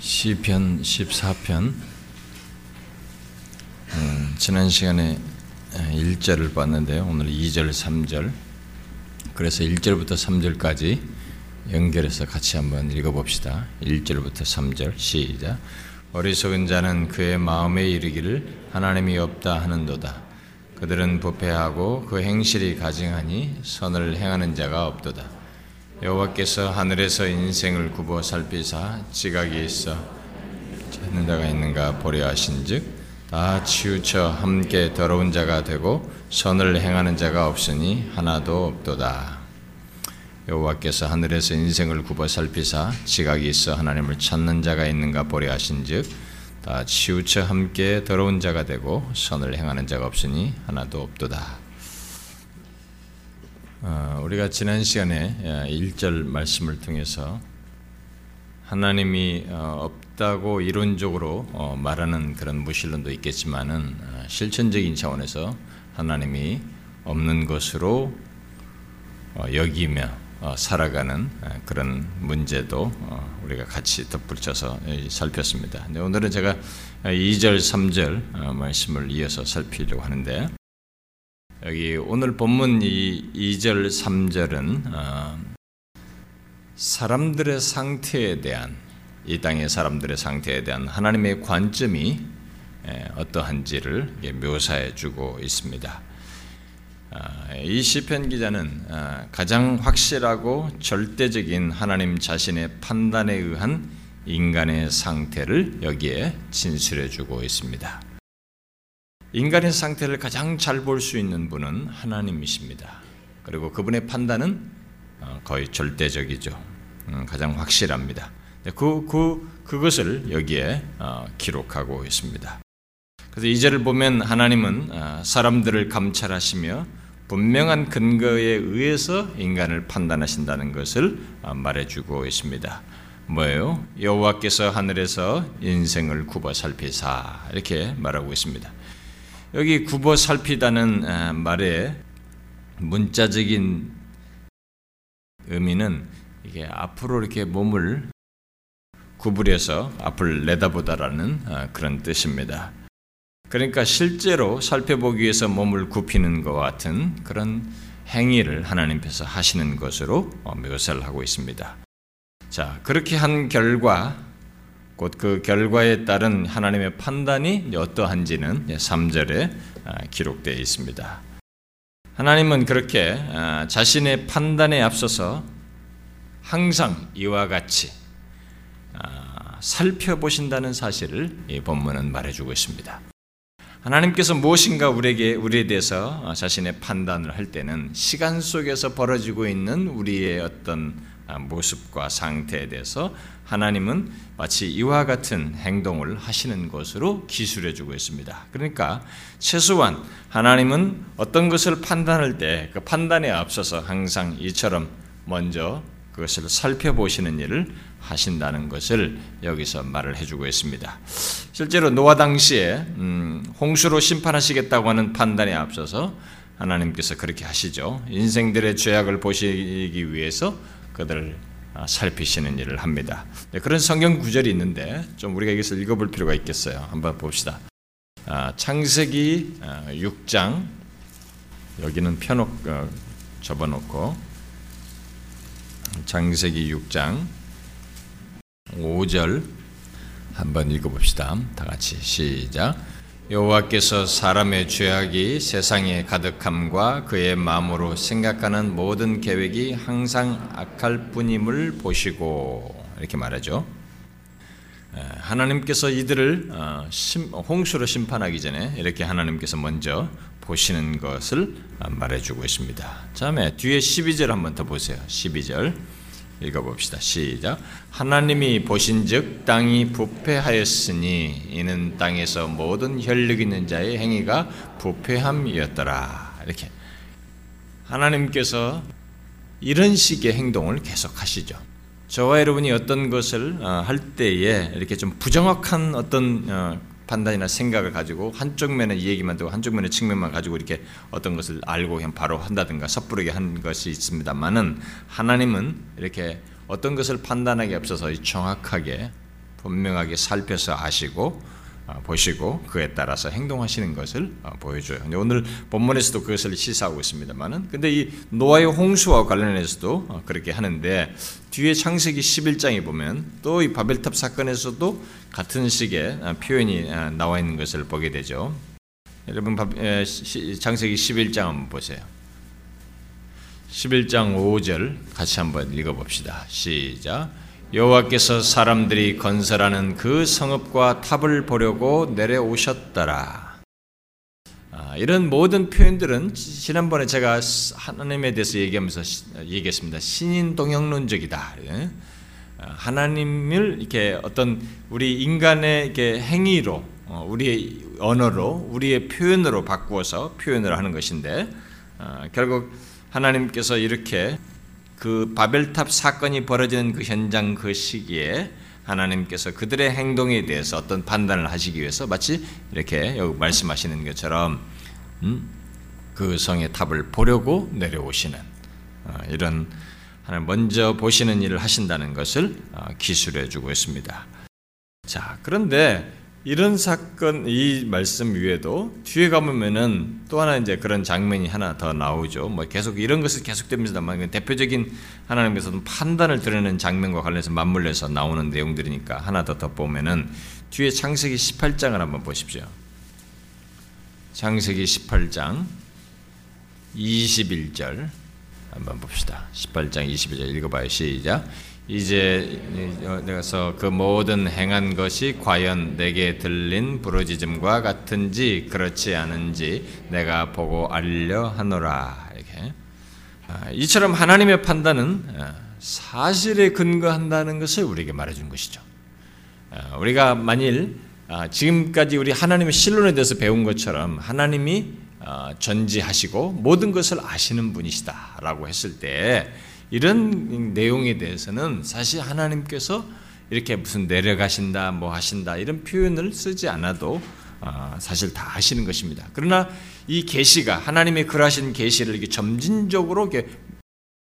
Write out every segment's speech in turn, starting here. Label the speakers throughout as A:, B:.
A: 시편 14편 음, 지난 시간에 1절을 봤는데요. 오늘 2절, 3절 그래서 1절부터 3절까지 연결해서 같이 한번 읽어봅시다. 1절부터 3절 시작 어리석은 자는 그의 마음에 이르기를 하나님이 없다 하는도다. 그들은 부패하고 그 행실이 가증하니 선을 행하는 자가 없도다. 여호와께서 하늘에서 인생을 굽어 살피사 지각이 있어 찾는 자가 있는가 보려 하신즉 다 치우쳐 함께 더러운 자가 되고 선을 행하는 자가 없으니 하나도 없도다. 여호와께서 하늘에서 인생을 굽어 살피사 지각이 있어 하나님을 찾는 자가 있는가 보려 하신즉 다 치우쳐 함께 더러운 자가 되고 선을 행하는 자가 없으니 하나도 없도다. 어, 우리가 지난 시간에 1절 예, 말씀을 통해서 하나님이 어, 없다고 이론적으로 어, 말하는 그런 무신론도 있겠지만은 실천적인 차원에서 하나님이 없는 것으로 여기며 살아가는 그런 문제도 우리가 같이 덧붙여서 살폈습니다. 오늘은 제가 2절, 3절 말씀을 이어서 살피려고 하는데 여기 오늘 본문 이 2절 3절은 어, 사람들의 상태에 대한 이 땅의 사람들의 상태에 대한 하나님의 관점이 어떠한지를 묘사해 주고 있습니다. 아, 이 시편 기자는 아, 가장 확실하고 절대적인 하나님 자신의 판단에 의한 인간의 상태를 여기에 진술해 주고 있습니다. 인간의 상태를 가장 잘 볼 수 있는 분은 하나님이십니다. 그리고 그분의 판단은 어, 거의 절대적이죠. 음, 가장 확실합니다. 그, 그, 그것을 여기에 어, 기록하고 있습니다. 그래서 이절을 보면 하나님은 어, 사람들을 감찰하시며 분명한 근거에 의해서 인간을 판단하신다는 것을 말해주고 있습니다. 뭐예요? 여호와께서 하늘에서 인생을 굽어 살피사 이렇게 말하고 있습니다. 여기 굽어 살피다는 말의 문자적인 의미는 이게 앞으로 이렇게 몸을 구부려서 앞을 내다보다라는 그런 뜻입니다. 그러니까 실제로 살펴보기 위해서 몸을 굽히는 것 같은 그런 행위를 하나님께서 하시는 것으로 어, 묘사를 하고 있습니다. 자, 그렇게 한 결과 곧 그 결과에 따른 하나님의 판단이 어떠한지는 3절에 아, 기록되어 있습니다. 하나님은 그렇게 아, 자신의 판단에 앞서서 항상 이와 같이 아, 살펴보신다는 사실을 이 본문은 말해주고 있습니다. 하나님께서 무엇인가 우리에게 우리에 대해서 자신의 판단을 할 때는 시간 속에서 벌어지고 있는 우리의 어떤 모습과 상태에 대해서 하나님은 마치 이와 같은 행동을 하시는 것으로 기술해 주고 있습니다. 그러니까 최소한 하나님은 어떤 것을 판단할 때 그 판단에 앞서서 항상 이처럼 먼저 그것을 살펴보시는 일을 하신다는 것을 여기서 말을 해주고 있습니다. 실제로 노아 당시에 음, 홍수로 심판하시겠다고 하는 판단에 앞서서 하나님께서 그렇게 하시죠. 인생들의 죄악을 보시기 위해서 그들을 아, 살피시는 일을 합니다. 네, 그런 성경 구절이 있는데 좀 우리가 이것을 읽어볼 필요가 있겠어요. 한번 봅시다. 아, 창세기 6장 아, 여기는 펴놓 어, 접어놓고 창세기 6장 5절 한번 읽어봅시다. 다 같이 시작. 여호와께서 사람의 죄악이 세상에 가득함과 그의 마음으로 생각하는 모든 계획이 항상 악할 뿐임을 보시고 이렇게 말하죠. 하나님께서 이들을 어, 홍수로 심판하기 전에 이렇게 하나님께서 먼저 보시는 것을 말해주고 있습니다. 다음에 뒤에 12절 한번 더 보세요. 12절. 읽어봅시다. 시작. 하나님이 보신즉 땅이 부패하였으니 이는 땅에서 모든 혈력 있는 자의 행위가 부패함이었더라. 이렇게 하나님께서 이런 식의 행동을 계속하시죠. 저와 여러분이 어떤 것을 어, 할 때에 이렇게 좀 부정확한 어떤 어, 판단이나 생각을 가지고 한쪽 이 얘기만 듣고 한쪽 면의 측면만 가지고 이렇게 어떤 것을 알고 그냥 바로 한다든가 섣부르게 한 것이 있습니다만은 하나님은 이렇게 어떤 것을 판단하기 앞서서 정확하게 분명하게 살펴서 아시고 어, 보시고 그에 따라서 행동하시는 것을 어, 보여줘요. 오늘 본문에서도 그것을 시사하고 있습니다만은 근데 이 노아의 홍수와 관련해서도 어, 그렇게 하는데 뒤에 창세기 11장에 보면 또 이 바벨탑 사건에서도 같은 식의 표현이 나와 있는 것을 보게 되죠. 여러분 창세기 11장 한번 보세요. 11장 5절 같이 한번 읽어 봅시다. 시작. 여호와께서 사람들이 건설하는 그 성읍과 탑을 보려고 내려오셨더라. 아, 이런 모든 표현들은 지난번에 제가 하나님에 대해서 얘기하면서 얘기했습니다. 신인 동영론적이다. 예? 아, 하나님을 이렇게 어떤 우리 인간의 이렇게 행위로, 어, 우리의 언어로, 우리의 표현으로 바꾸어서 표현을 하는 것인데 아, 결국 하나님께서 이렇게 그 바벨탑 사건이 벌어지는 그 현장 그 시기에 하나님께서 그들의 행동에 대해서 어떤 판단을 하시기 위해서 마치 이렇게 여기 말씀하시는 것처럼 음, 그 성의 탑을 보려고 내려오시는 어, 이런 하나님 먼저 보시는 일을 하신다는 것을 어, 기술해 주고 있습니다. 자, 그런데 이런 사건 이 말씀 위에도 뒤에 가보면은 또 하나 이제 그런 장면이 하나 더 나오죠. 뭐 계속 이런 것을 계속됩니다만 대표적인 하나님께서 판단을 드러내는 장면과 관련해서 맞물려서 나오는 내용들이니까 하나 더더 보면은 뒤에 창세기 18장을 한번 보십시오. 창세기 18장 21절 한번 봅시다. 18장 21절 읽어봐요. 시작. 이제 내가서 그 모든 행한 것이 과연 내게 들린 부르짖음과 같은지 그렇지 않은지 내가 보고 알려 하노라 이렇게 아, 이처럼 하나님의 판단은 아, 사실에 근거한다는 것을 우리에게 말해준 것이죠. 아, 우리가 만일 지금까지 우리 하나님의 신론에 대해서 배운 것처럼 하나님이 전지하시고 모든 것을 아시는 분이시다라고 했을 때 이런 내용에 대해서는 사실 하나님께서 이렇게 무슨 내려가신다, 뭐 하신다 이런 표현을 쓰지 않아도 아, 사실 다 하시는 것입니다. 그러나 이 계시가 하나님의 그러하신 계시를 이렇게 점진적으로 이렇게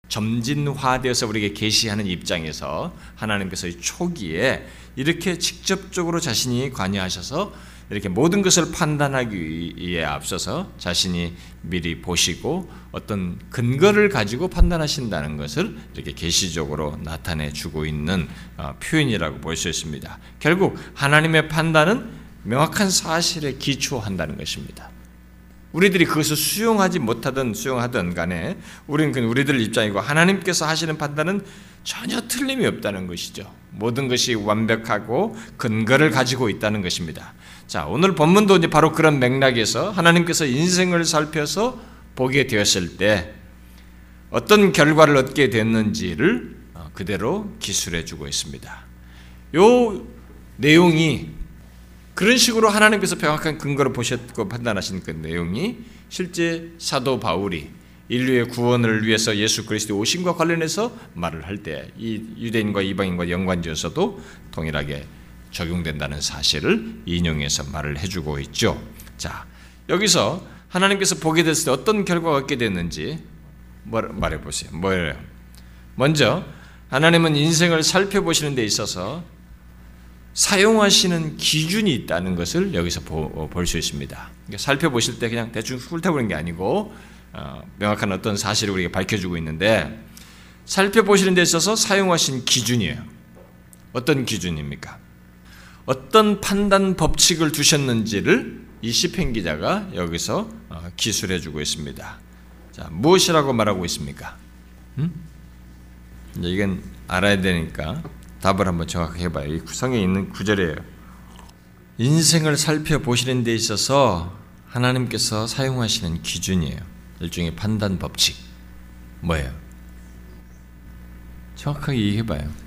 A: 점진화되어서 우리에게 계시하는 입장에서 하나님께서 초기에 이렇게 직접적으로 자신이 관여하셔서 이렇게 모든 것을 판단하기에 앞서서 자신이 미리 보시고 어떤 근거를 가지고 판단하신다는 것을 이렇게 계시적으로 나타내 주고 있는 어, 표현이라고 볼 수 있습니다. 결국 하나님의 판단은 명확한 사실에 기초한다는 것입니다. 우리들이 그것을 수용하지 못하든 수용하든 간에 우리는 그 우리들 입장이고 하나님께서 하시는 판단은 전혀 틀림이 없다는 것이죠. 모든 것이 완벽하고 근거를 가지고 있다는 것입니다. 자, 오늘 본문도 이제 바로 그런 맥락에서 하나님께서 인생을 살펴서 보게 되었을 때 어떤 결과를 얻게 됐는지를 어, 그대로 기술해 주고 있습니다. 요 내용이 그런 식으로 하나님께서 명확한 근거를 보셨고 판단하신 그 내용이 실제 사도 바울이 인류의 구원을 위해서 예수 그리스도 오신과 관련해서 말을 할 때 이 유대인과 이방인과 연관지어서도 동일하게 적용된다는 사실을 인용해서 말을 해주고 있죠. 자, 여기서 하나님께서 보게 됐을 때 어떤 결과가 얻게 됐는지 말해 보세요. 뭐예요? 먼저 하나님은 인생을 살펴보시는 데 있어서 사용하시는 기준이 있다는 것을 여기서 볼 수 있습니다. 살펴보실 때 그냥 대충 훑어보는 게 아니고 어, 명확한 어떤 사실을 우리가 밝혀주고 있는데 살펴보시는 데 있어서 사용하신 기준이에요. 어떤 기준입니까? 어떤 판단 법칙을 두셨는지를 이 시편 기자가 여기서 어, 기술해 주고 있습니다. 자, 무엇이라고 말하고 있습니까? 음? 이건 알아야 되니까 답을 한번 정확하게 해봐요. 이 구성에 있는 구절이에요. 인생을 살펴보시는 데 있어서 하나님께서 사용하시는 기준이에요. 일종의 판단 법칙. 뭐예요? 정확하게 얘기해봐요.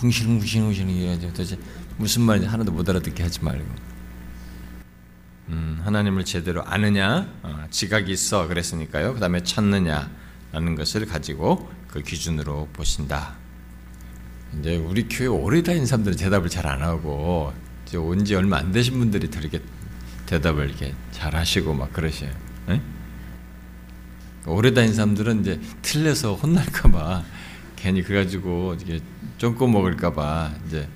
A: 궁시렁궁시렁궁시렁 얘기하죠. 도대체 무슨 말인지 하나도 못 알아듣게 하지 말고. 음, 하나님을 제대로 아느냐, 어, 지각이 있어 그랬으니까요. 그 다음에 찾느냐라는 것을 가지고 그 기준으로 보신다. 이제 우리 교회 오래 다닌 사람들은 대답을 잘 안 하고 이제 온 지 얼마 안 되신 분들이 더 이렇게 대답을 이렇게 잘 하시고 막 그러셔요. 네? 오래 다닌 사람들은 이제 틀려서 혼날까봐 괜히 그래가지고 이게 쫑고 먹을까봐 이제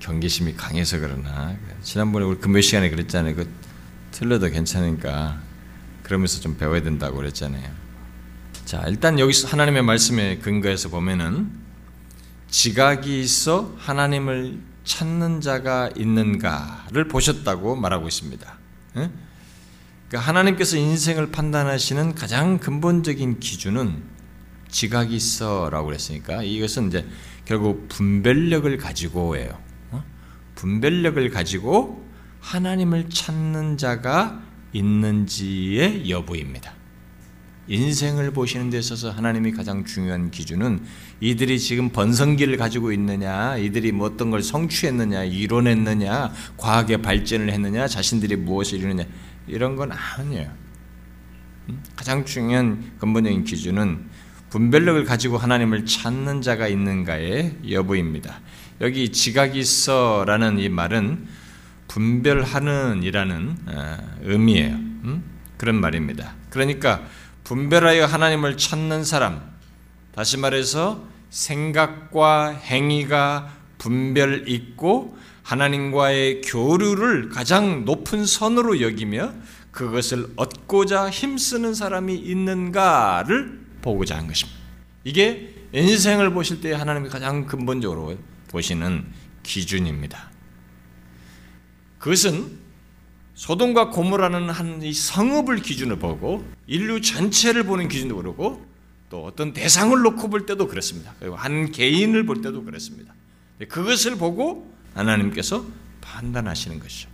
A: 경계심이 강해서 그러나 지난번에 우리 금요 시간에 그랬잖아요. 그 틀려도 괜찮으니까 그러면서 좀 배워야 된다고 그랬잖아요. 자, 일단 여기서 하나님의 말씀에 근거해서 보면은 지각이 있어 하나님을 찾는 자가 있는가를 보셨다고 말하고 있습니다. 예? 그러니까 하나님께서 인생을 판단하시는 가장 근본적인 기준은 지각이 있어라고 그랬으니까 이것은 이제 결국 분별력을 가지고예요. 어? 분별력을 가지고 하나님을 찾는 자가 있는지의 여부입니다. 인생을 보시는 데 있어서 하나님이 가장 중요한 기준은 이들이 지금 번성기를 가지고 있느냐, 이들이 뭐 어떤 걸 성취했느냐, 이뤄냈느냐, 과학의 발전을 했느냐, 자신들이 무엇을 이루느냐, 이런 건 아니에요. 음? 가장 중요한 근본적인 기준은 분별력을 가지고 하나님을 찾는 자가 있는가의 여부입니다. 여기 지각이 있어라는 이 말은 분별하는이라는 어, 의미예요. 음? 그런 말입니다. 그러니까 분별하여 하나님을 찾는 사람, 다시 말해서 생각과 행위가 분별 있고 하나님과의 교류를 가장 높은 선으로 여기며 그것을 얻고자 힘쓰는 사람이 있는가를 보고자 한 것입니다. 이게 인생을 보실 때 하나님이 가장 근본적으로 보시는 기준입니다. 그것은 소돔과 고모라는 한 성읍을 기준으로 보고 인류 전체를 보는 기준으로 그러고 또 어떤 대상을 놓고 볼 때도 그렇습니다. 그리고 한 개인을 볼 때도 그렇습니다. 그것을 보고 하나님께서 판단하시는 것이죠.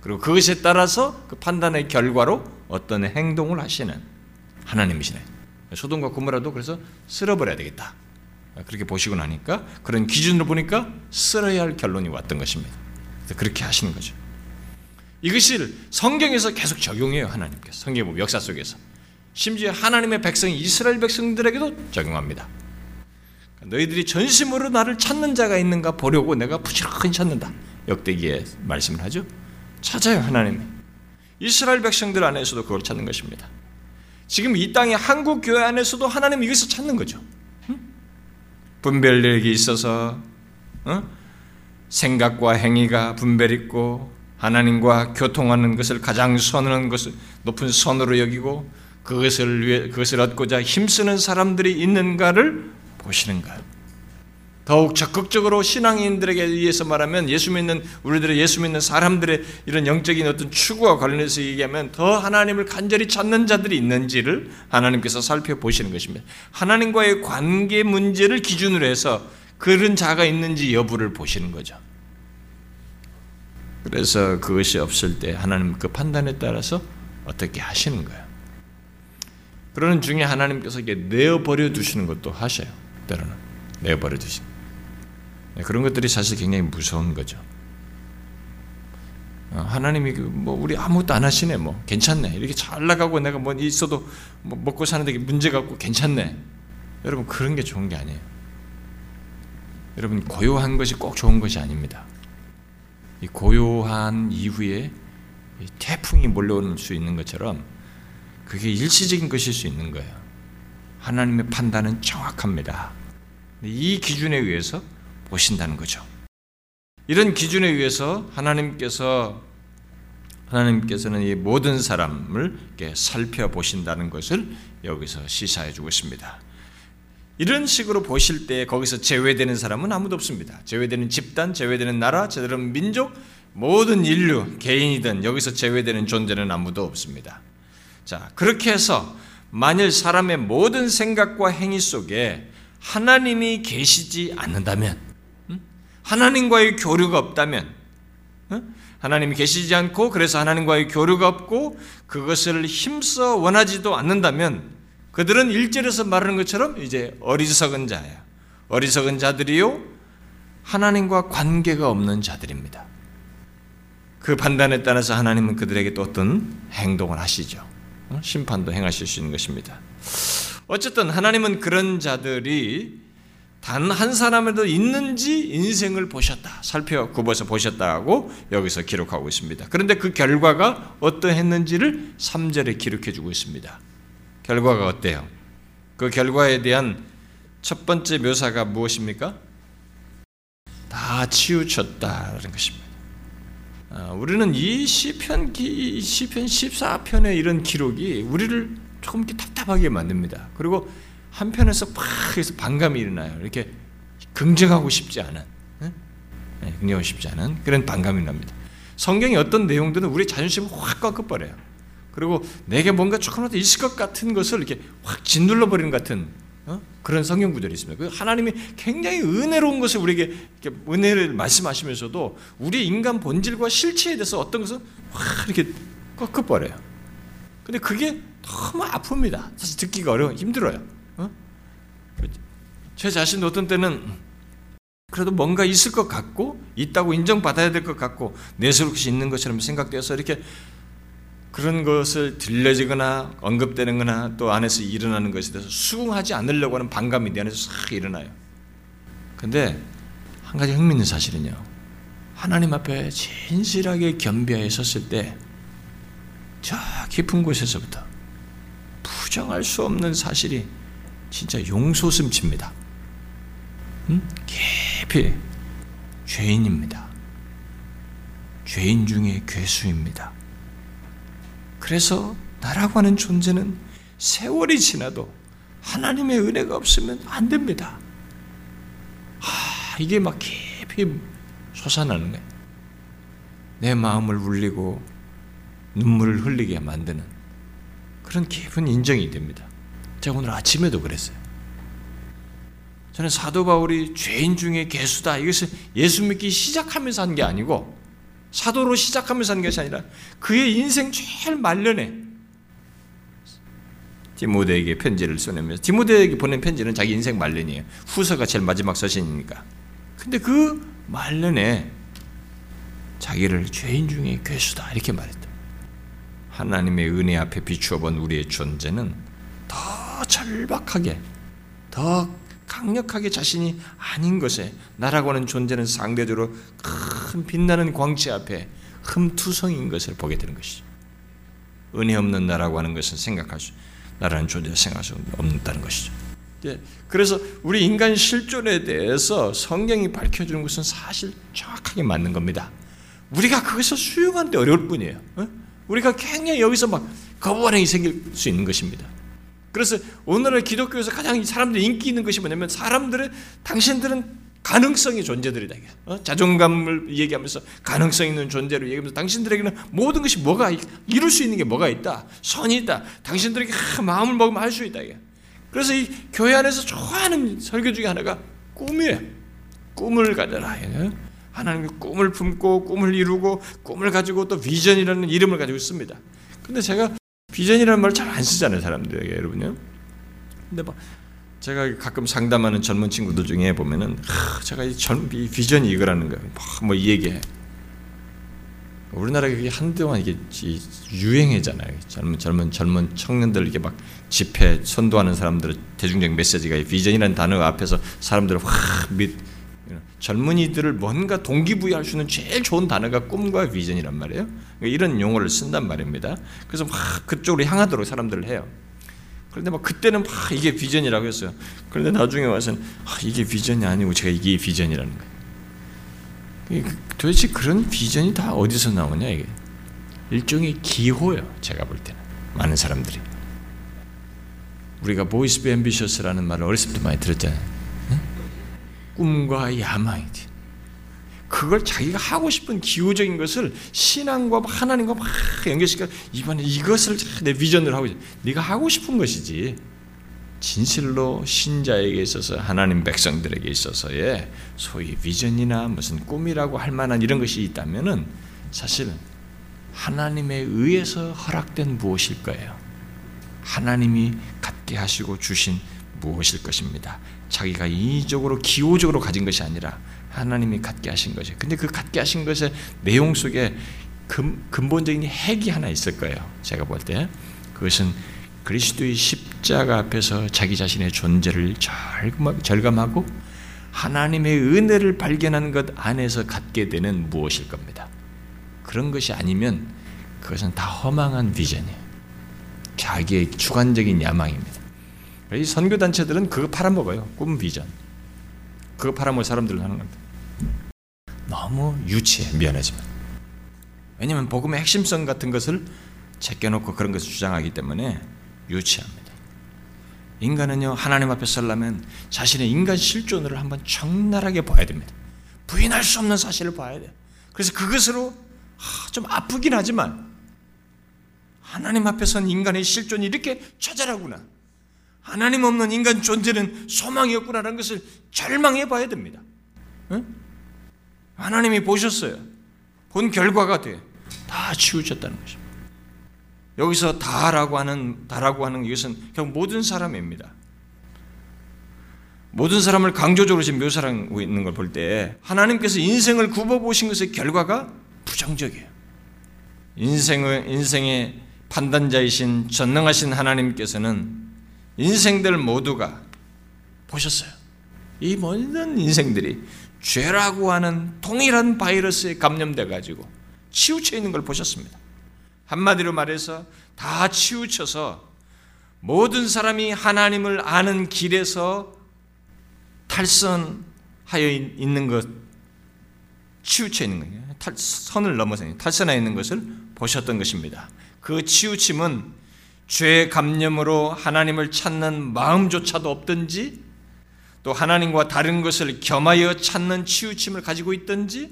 A: 그리고 그것에 따라서 그 판단의 결과로 어떤 행동을 하시는 하나님이시네. 소돔과 고모라도 그래서 쓸어버려야 되겠다. 그렇게 보시고 나니까 그런 기준으로 보니까 쓸어야 할 결론이 왔던 것입니다. 그렇게 하시는 거죠. 이것을 성경에서 계속 적용해요 하나님께서 성경 보 역사 속에서 심지어 하나님의 백성 이스라엘 백성들에게도 적용합니다. 너희들이 전심으로 나를 찾는 자가 있는가 보려고 내가 부지런히 찾는다. 역대기에 말씀을 하죠. 찾아요 하나님이. 이스라엘 백성들 안에서도 그걸 찾는 것입니다. 지금 이 땅의 한국 교회 안에서도 하나님 이것을 찾는 거죠. 분별력이 있어서 어? 생각과 행위가 분별 있고 하나님과 교통하는 것을 가장 선한 것을 높은 선으로 여기고 그것을 위해 그것을 얻고자 힘쓰는 사람들이 있는가를 보시는 거예요. 더욱 적극적으로 신앙인들에게 의해서 말하면 예수 믿는 우리들의 예수 믿는 사람들의 이런 영적인 어떤 추구와 관련해서 얘기하면 더 하나님을 간절히 찾는 자들이 있는지를 하나님께서 살펴보시는 것입니다. 하나님과의 관계 문제를 기준으로 해서 그런 자가 있는지 여부를 보시는 거죠. 그래서 그것이 없을 때 하나님 그 판단에 따라서 어떻게 하시는 거예요. 그러는 중에 하나님께서 이게 내어버려 두시는 것도 하셔요. 때로는 내어버려 두시는. 네, 그런 것들이 사실 굉장히 무서운 거죠. 어, 하나님이 그뭐 우리 아무것도 안 하시네 뭐. 괜찮네. 이렇게 잘 나가고 내가 뭐 있어도 뭐 먹고 사는데 문제가 없고 괜찮네. 여러분 그런 게 좋은 게 아니에요. 여러분 고요한 것이 꼭 좋은 것이 아닙니다. 이 고요한 이후에 태풍이 몰려올 수 있는 것처럼 그게 일시적인 것일 수 있는 거예요. 하나님의 판단은 정확합니다. 이 기준에 의해서 보신다는 거죠. 이런 기준에 의해서 하나님께서 하나님께서는 이 모든 사람을 살펴보신다는 것을 여기서 시사해 주고 있습니다. 이런 식으로 보실 때 거기서 제외되는 사람은 아무도 없습니다. 제외되는 집단, 제외되는 나라, 제외되는 민족, 모든 인류, 개인이든 여기서 제외되는 존재는 아무도 없습니다. 자, 그렇게 해서 만일 사람의 모든 생각과 행위 속에 하나님이 계시지 않는다면 하나님과의 교류가 없다면, 어? 하나님이 계시지 않고 그래서 하나님과의 교류가 없고 그것을 힘써 원하지도 않는다면 그들은 일절에서 말하는 것처럼 이제 어리석은 자야. 어리석은 자들이요 하나님과 관계가 없는 자들입니다. 그 판단에 따라서 하나님은 그들에게 또 어떤 행동을 하시죠. 어? 심판도 행하실 수 있는 것입니다. 어쨌든 하나님은 그런 자들이 단 한 사람에도 있는지 인생을 보셨다. 살펴 굽어서 보셨다고 여기서 기록하고 있습니다. 그런데 그 결과가 어떠했는지를 3절에 기록해 주고 있습니다. 결과가 어때요? 그 결과에 대한 첫 번째 묘사가 무엇입니까? 다다 치우쳤다라는 것입니다. 아, 우리는 이 시편 기 시편 14편의 이런 기록이 우리를 조금 이렇게 답답하게 만듭니다. 그리고 한편에서 팍 해서 반감이 일어나요. 이렇게 긍정하고 싶지 않은, 네, 긍정하고 싶지 않은 그런 반감이 납니다. 성경의 어떤 내용들은 우리 자존심을 확 꺾어버려요. 그리고 내게 뭔가 조금이라도 있을 것 같은 것을 이렇게 확 짓눌러 버리는 같은 어? 그런 성경 구절이 있습니다. 그 하나님이 굉장히 은혜로운 것을 우리에게 은혜를 말씀하시면서도 우리 인간 본질과 실체에 대해서 어떤 것은 확 이렇게 꺾어버려요. 근데 그게 너무 아픕니다. 사실 듣기가 어려워 힘들어요. 어? 제 자신도 어떤 때는 그래도 뭔가 있을 것 같고 있다고 인정받아야 될 것 같고 내세울 것이 있는 것처럼 생각되어서 이렇게 그런 것을 들려지거나 언급되는 거나 또 안에서 일어나는 것에 대해서 수긍하지 않으려고 하는 반감이 내 안에서 싹 일어나요. 근데 한 가지 흥미있는 사실은요. 하나님 앞에 진실하게 겸비하여 섰을 때 저 깊은 곳에서부터 부정할 수 없는 사실이 진짜 용솟음칩니다. 음? 깊이 죄인입니다. 죄인 중에 괴수입니다. 그래서 나라고 하는 존재는 세월이 지나도 하나님의 은혜가 없으면 안 됩니다. 아, 이게 막 깊이 솟아나는 거예요. 내 마음을 울리고 눈물을 흘리게 만드는 그런 깊은 인정이 됩니다. 제가 오늘 아침에도 그랬어요. 저는 사도 바울이 죄인 중에 개수다. 이것을 예수 믿기 시작하면서 한 게 아니고 사도로 시작하면서 한 것이 아니라 그의 인생 제일 말년에 디모데에게 편지를 써내면서 디모데에게 보낸 편지는 자기 인생 말년이에요. 후서가 제일 마지막 서신이니까. 근데 그 말년에 자기를 죄인 중에 괴수다 이렇게 말했다. 하나님의 은혜 앞에 비추어 본 우리의 존재는 더 절박하게 더 강력하게 자신이 아닌 것에 나라고 하는 존재는 상대적으로 큰 빛나는 광채 앞에 흠투성인 것을 보게 되는 것이죠. 은혜 없는 나라고 하는 것은 생각할 수, 나라는 존재가 생각할 수 없다는 것이죠. 예, 그래서 우리 인간 실존에 대해서 성경이 밝혀주는 것은 사실 정확하게 맞는 겁니다. 우리가 그것을 수용하는데 어려울 뿐이에요. 어? 우리가 굉장히 여기서 막 거부반응이 생길 수 있는 것입니다. 그래서 오늘날 기독교에서 가장 사람들이 인기 있는 것이 뭐냐면 사람들은 당신들은 가능성의 존재들이다. 어? 자존감을 얘기하면서 가능성 있는 존재로 얘기하면서 당신들에게는 모든 것이 뭐가 이룰 수 있는 게 뭐가 있다. 선이 있다. 당신들에게 마음을 먹으면 할 수 있다. 그래서 이 교회 안에서 좋아하는 설교 중에 하나가 꿈이에요. 꿈을 가져라. 하나님의 꿈을 품고 꿈을 이루고 꿈을 가지고 또 비전이라는 이름을 가지고 있습니다. 근데 제가 비전이라는 말을 잘안 쓰잖아요, 사람들에게 여러분요. 근데 막 제가 가끔 상담하는 젊은 친구들 중에 보면은 하, 제가 이, 젊, 이 비전이 이거라는 거예요. 뭐이 얘기해. 우리나라가 이게 한동안 이게 유행해잖아요. 젊은 젊은 젊은 청년들 이렇게 막 집회 선도하는 사람들 대중적 메시지가 비전이라는 단어 앞에서 사람들을 확 밑, 젊은이들을 뭔가 동기부여할 수 있는 제일 좋은 단어가 꿈과 비전이란 말이에요. 그러니까 이런 용어를 쓴단 말입니다. 그래서 막 그쪽으로 향하도록 사람들을 해요. 그런데 막 그때는 막 이게 비전이라고 했어요. 그런데 나중에 와서는 아, 이게 비전이 아니고 제가 이게 비전이라는 거예요. 그, 도대체 그런 비전이 다 어디서 나오냐 이게 일종의 기호예요. 제가 볼 때는 많은 사람들이 우리가 Boys be ambitious라는 말을 어렸을 때 많이 들었잖아요. 꿈과 야망이지. 그걸 자기가 하고 싶은 기호적인 것을 신앙과 하나님과 막 연결시켜 이번에 이것을 내 비전으로 하고 있어. 네가 하고 싶은 것이지. 진실로 신자에게 있어서 하나님 백성들에게 있어서의 소위 비전이나 무슨 꿈이라고 할 만한 이런 것이 있다면은 사실 하나님에 의해서 허락된 무엇일 거예요. 하나님이 갖게 하시고 주신 무엇일 것입니다. 자기가 인위적으로 기호적으로 가진 것이 아니라 하나님이 갖게 하신 것이. 근데 그 갖게 하신 것의 내용 속에 근, 근본적인 핵이 하나 있을 거예요. 제가 볼 때. 그것은 그리스도의 십자가 앞에서 자기 자신의 존재를 절감하고 하나님의 은혜를 발견하는 것 안에서 갖게 되는 무엇일 겁니다. 그런 것이 아니면 그것은 다 허망한 비전이에요. 자기의 주관적인 야망입니다. 이 선교 단체들은 그거 팔아먹어요. 꿈 비전. 그거 팔아먹을 사람들을 하는 겁니다. 너무 유치해 미안하지만 왜냐하면 복음의 핵심성 같은 것을 제껴놓고 그런 것을 주장하기 때문에 유치합니다. 인간은요 하나님 앞에 서려면 자신의 인간 실존을 한번 적나라하게 봐야 됩니다. 부인할 수 없는 사실을 봐야 돼. 그래서 그것으로 좀 아프긴 하지만 하나님 앞에 선 인간의 실존이 이렇게 처절하구나. 하나님 없는 인간 존재는 소망이 없구나라는 것을 절망해 봐야 됩니다. 응? 하나님이 보셨어요. 본 결과가 돼. 다 치우쳤다는 것입니다. 여기서 다라고 하는 다라고 하는 이것은 결국 모든 사람입니다. 모든 사람을 강조적으로 지금 묘사하고 있는 걸 볼 때 하나님께서 인생을 굽어 보신 것의 결과가 부정적이에요. 인생의 인생의 판단자이신 전능하신 하나님께서는 인생들 모두가 보셨어요. 이 모든 인생들이 죄라고 하는 동일한 바이러스에 감염돼 가지고 치우쳐 있는 걸 보셨습니다. 한마디로 말해서 다 치우쳐서 모든 사람이 하나님을 아는 길에서 탈선하여 있는 것, 치우쳐 있는 거예요. 탈, 선을 넘어서 탈선하여 있는 것을 보셨던 것입니다. 그 치우침은 죄 감염으로 하나님을 찾는 마음조차도 없든지 또 하나님과 다른 것을 겸하여 찾는 치우침을 가지고 있든지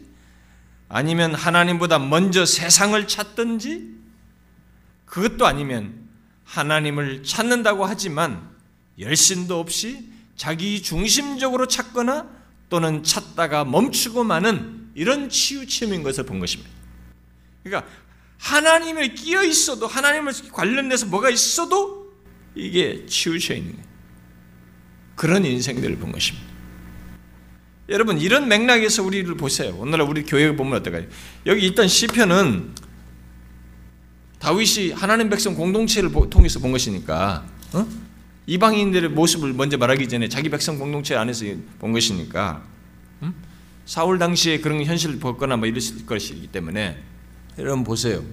A: 아니면 하나님보다 먼저 세상을 찾든지 그것도 아니면 하나님을 찾는다고 하지만 열심도 없이 자기 중심적으로 찾거나 또는 찾다가 멈추고 마는 이런 치우침인 것을 본 것입니다. 그러니까 하나님을 끼어 있어도 하나님을 관련돼서 뭐가 있어도 이게 치우쳐 있는. 그런 인생들을 본 것입니다. 여러분 이런 맥락에서 우리를 보세요. 오늘날 우리 교회를 보면 어떨까요? 여기 일단 시편은 다윗이 하나님 백성 공동체를 통해서 본 것이니까 어? 이방인들의 모습을 먼저 말하기 전에 자기 백성 공동체 안에서 본 것이니까 음? 사울 당시에 그런 현실을 보거나 뭐 이랬을 것이기 때문에 여러분 보세요.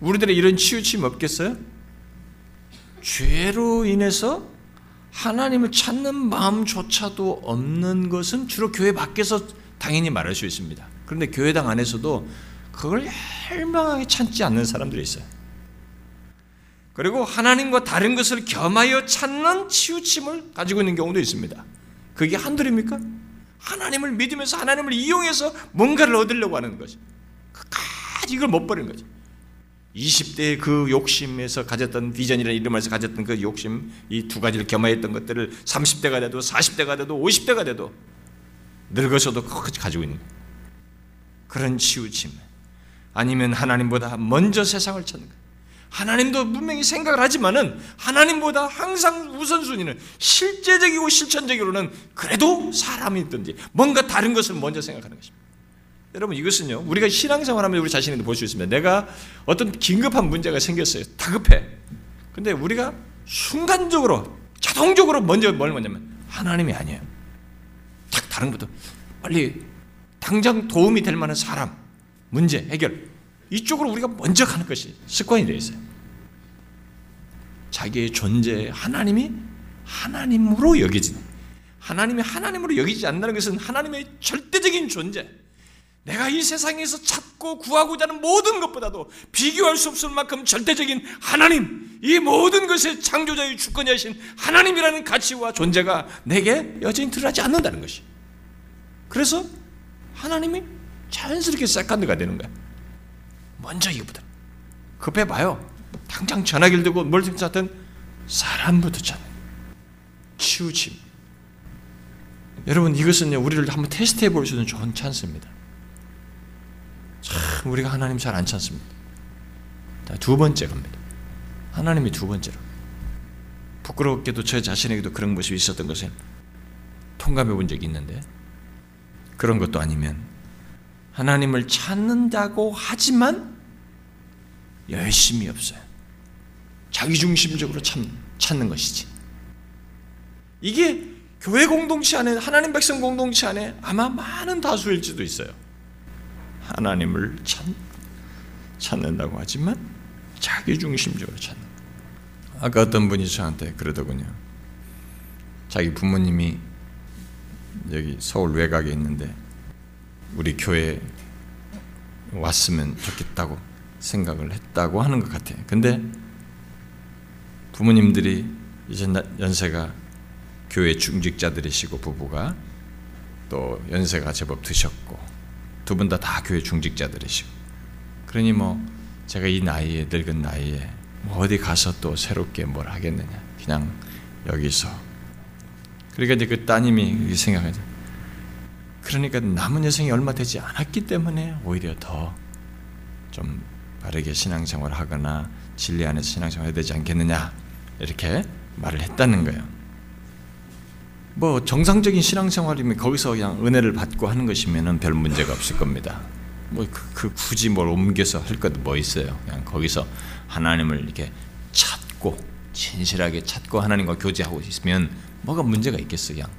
A: 우리들의 이런 치우침 없겠어요? 죄로 인해서 하나님을 찾는 마음조차도 없는 것은 주로 교회 밖에서 당연히 말할 수 있습니다. 그런데 교회당 안에서도 그걸 헬망하게 찾지 않는 사람들이 있어요. 그리고 하나님과 다른 것을 겸하여 찾는 치우침을 가지고 있는 경우도 있습니다. 그게 한둘입니까? 하나님을 믿으면서 하나님을 이용해서 뭔가를 얻으려고 하는 거죠. 끝까지 이걸 못 버리는 거죠. 20대의 그 욕심에서 가졌던 비전이라는 이름에서 가졌던 그 욕심, 이 두 가지를 겸하였던 것들을 30대가 돼도 40대가 돼도 50대가 돼도 늙어서도 끝까지 가지고 있는 그런 치우침. 아니면 하나님보다 먼저 세상을 찾는 것. 하나님도 분명히 생각을 하지만은 하나님보다 항상 우선순위는 실제적이고 실천적으로는 그래도 사람이든지 뭔가 다른 것을 먼저 생각하는 것입니다. 여러분 이것은요 우리가 신앙생활하면 우리 자신에도 볼 수 있습니다. 내가 어떤 긴급한 문제가 생겼어요. 다급해. 근데 우리가 순간적으로 자동적으로 먼저 뭘 뭐냐면 하나님이 아니에요. 딱 다른 것도 빨리 당장 도움이 될 만한 사람, 문제 해결 이쪽으로 우리가 먼저 가는 것이 습관이 되어 있어요. 자기의 존재 하나님이 하나님으로 여기지 하나님이 하나님으로 여기지 않는다는 것은 하나님의 절대적인 존재. 내가 이 세상에서 찾고 구하고자 하는 모든 것보다도 비교할 수 없을 만큼 절대적인 하나님, 이 모든 것의 창조자의 주권자이신 하나님이라는 가치와 존재가 내게 여전히 드러나지 않는다는 것이. 그래서 하나님이 자연스럽게 세컨드가 되는 거야. 먼저 이거보다. 급해봐요. 당장 전화기를 들고 뭘 찾든 사람부터 찾는 치우침. 여러분 이것은요 우리를 한번 테스트해 볼 수 있는 좋은 찬스입니다. 참 우리가 하나님 잘 안 찾습니다. 두 번째 겁니다. 하나님이 두 번째로 부끄럽게도 저 자신에게도 그런 모습이 있었던 것을 통감해 본 적이 있는데 그런 것도 아니면 하나님을 찾는다고 하지만 열심히 없어요. 자기중심적으로 참, 찾는 것이지. 이게 교회 공동체 안에, 하나님 백성 공동체 안에 아마 많은 다수일지도 있어요. 하나님을 찾, 찾는다고 하지만 자기 중심적으로 찾는. 아까 어떤 분이 저한테 그러더군요. 자기 부모님이 여기 서울 외곽에 있는데 우리 교회 왔으면 좋겠다고 생각을 했다고 하는 것 같아요. 근데 부모님들이 이제 연세가 교회 중직자들이시고 부부가 또 연세가 제법 드셨고 두 분 다 다 교회 중직자들이시고. 그러니 뭐 제가 이 나이에 늙은 나이에 뭐 어디 가서 또 새롭게 뭘 하겠느냐. 그냥 여기서. 그러니까 이제 그 따님이 생각하죠. 그러니까 남은 여생이 얼마 되지 않았기 때문에 오히려 더 좀 바르게 신앙생활을 하거나 진리 안에서 신앙생활 해야 되지 않겠느냐. 이렇게 말을 했다는 거예요. 뭐 정상적인 신앙생활이면 거기서 그냥 은혜를 받고 하는 것이면은 별 문제가 없을 겁니다. 뭐 그, 그 굳이 뭘 옮겨서 할 것도 뭐 있어요. 그냥 거기서 하나님을 이렇게 찾고 진실하게 찾고 하나님과 교제하고 있으면 뭐가 문제가 있겠어요. 그냥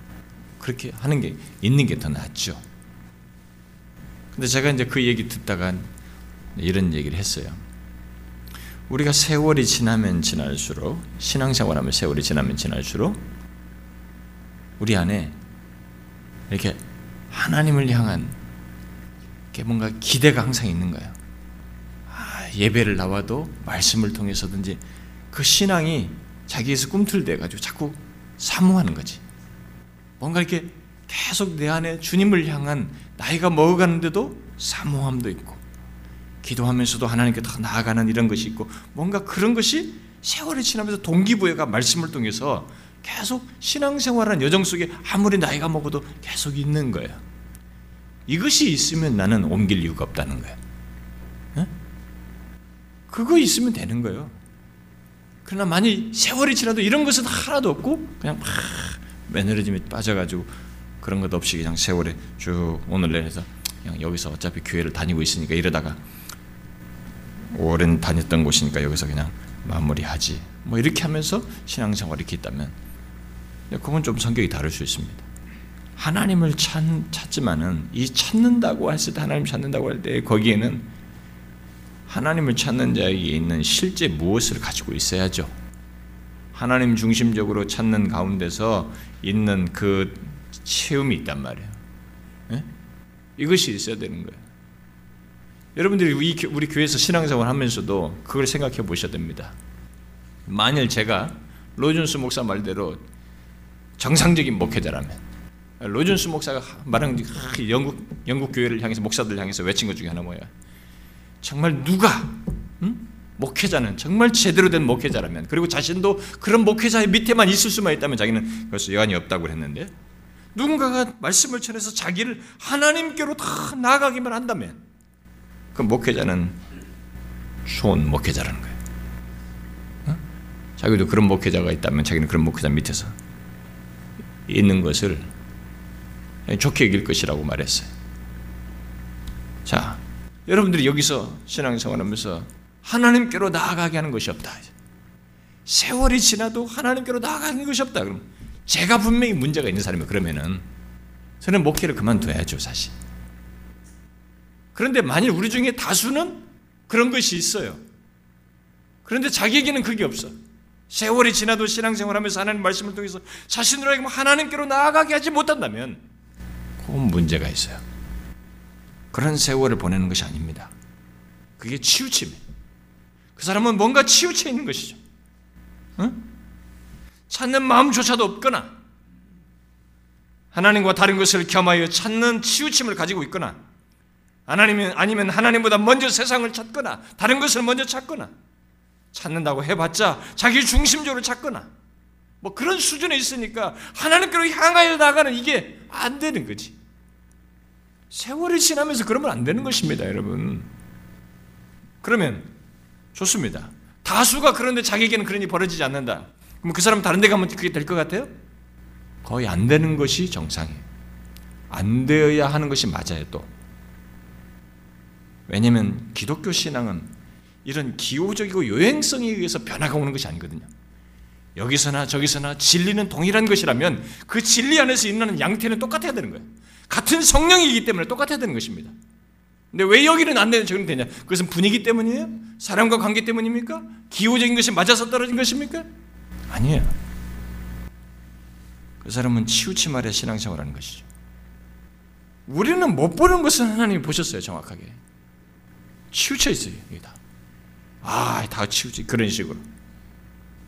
A: 그렇게 하는 게 있는 게 더 낫죠. 근데 제가 이제 그 얘기 듣다가 이런 얘기를 했어요. 우리가 세월이 지나면 지날수록 신앙생활하면 세월이 지나면 지날수록 우리 안에 이렇게 하나님을 향한 뭔가 기대가 항상 있는 거예요. 아, 예배를 나와도 말씀을 통해서든지 그 신앙이 자기에서 꿈틀대 가지고 자꾸 사모하는 거지. 뭔가 이렇게 계속 내 안에 주님을 향한 나이가 먹어가는데도 사모함도 있고 기도하면서도 하나님께 더 나아가는 이런 것이 있고 뭔가 그런 것이 세월이 지나면서 동기부여가 말씀을 통해서 계속 신앙생활하는 여정 속에 아무리 나이가 먹어도 계속 있는 거예요. 이것이 있으면 나는 옮길 이유가 없다는 거예요. 네? 그거 있으면 되는 거예요. 그러나 만약 세월이 지나도 이런 것은 하나도 없고 그냥 막 매너리즘에 빠져가지고 그런 것 없이 그냥 세월에 쭉 오늘 내려서 그냥 여기서 어차피 교회를 다니고 있으니까 이러다가 오랜 다녔던 곳이니까 여기서 그냥 마무리하지. 뭐 이렇게 하면서 신앙생활이 있다면 그건 좀 성격이 다를 수 있습니다. 하나님을 찾, 찾지만은 이 찾는다고 했을 때 하나님 찾는다고 할 때 거기에는 하나님을 찾는 자에게 있는 실제 무엇을 가지고 있어야죠. 하나님 중심적으로 찾는 가운데서 있는 그 체험이 있단 말이에요. 네? 이것이 있어야 되는 거예요. 여러분들이 우리 교회에서 신앙생활 하면서도 그걸 생각해 보셔야 됩니다. 만일 제가 로준스 목사 말대로 정상적인 목회자라면 로준스 목사가 말한 영국 영국 교회를 향해서 목사들 향해서 외친 것 중에 하나 뭐야? 정말 누가 응? 목회자는 정말 제대로 된 목회자라면 그리고 자신도 그런 목회자의 밑에만 있을 수만 있다면 자기는 그래서 여한이 없다고 했는데 누군가가 말씀을 전해서 자기를 하나님께로 다 나아가기만 한다면 그 목회자는 좋은 목회자라는 거예요. 어? 자기도 그런 목회자가 있다면 자기는 그런 목회자 밑에서 있는 것을 좋게 여길 것이라고 말했어요. 자, 여러분들이 여기서 신앙생활 하면서 하나님께로 나아가게 하는 것이 없다. 세월이 지나도 하나님께로 나아가는 것이 없다. 그럼 제가 분명히 문제가 있는 사람이 그러면은 저는 목회를 그만둬야죠, 사실. 그런데 만일 우리 중에 다수는 그런 것이 있어요. 그런데 자기에게는 그게 없어. 세월이 지나도 신앙생활하면서 하나님 말씀을 통해서 자신들에게 하나님께로 나아가게 하지 못한다면 그건 문제가 있어요. 그런 세월을 보내는 것이 아닙니다. 그게 치우침이에요. 그 사람은 뭔가 치우쳐 있는 것이죠. 응? 찾는 마음조차도 없거나 하나님과 다른 것을 겸하여 찾는 치우침을 가지고 있거나 하나님은 아니면 하나님보다 먼저 세상을 찾거나 다른 것을 먼저 찾거나 찾는다고 해봤자 자기 중심적으로 찾거나 뭐 그런 수준에 있으니까 하나님께로 향하여 나가는 이게 안 되는 거지. 세월이 지나면서 그러면 안 되는 것입니다, 여러분. 그러면 좋습니다. 다수가 그런데 자기에게는 그런 일이 벌어지지 않는다. 그럼 그 사람 다른 데 가면 그게 될 것 같아요? 거의 안 되는 것이 정상이에요. 안 되어야 하는 것이 맞아요, 또. 왜냐하면 기독교 신앙은 이런 기호적이고 요행성에 의해서 변화가 오는 것이 아니거든요. 여기서나 저기서나 진리는 동일한 것이라면 그 진리 안에서 일어나는 양태는 똑같아야 되는 거예요. 같은 성령이기 때문에 똑같아야 되는 것입니다. 근데 왜 여기는 안 되는 저기는 되냐? 그것은 분위기 때문이에요? 사람과 관계 때문입니까? 기호적인 것이 맞아서 떨어진 것입니까? 아니에요. 그 사람은 치우침 아래 신앙생활하는 것이죠. 우리는 못 보는 것은 하나님이 보셨어요, 정확하게. 치우쳐 있어요, 여기 다. 아, 다 치우치 그런 식으로.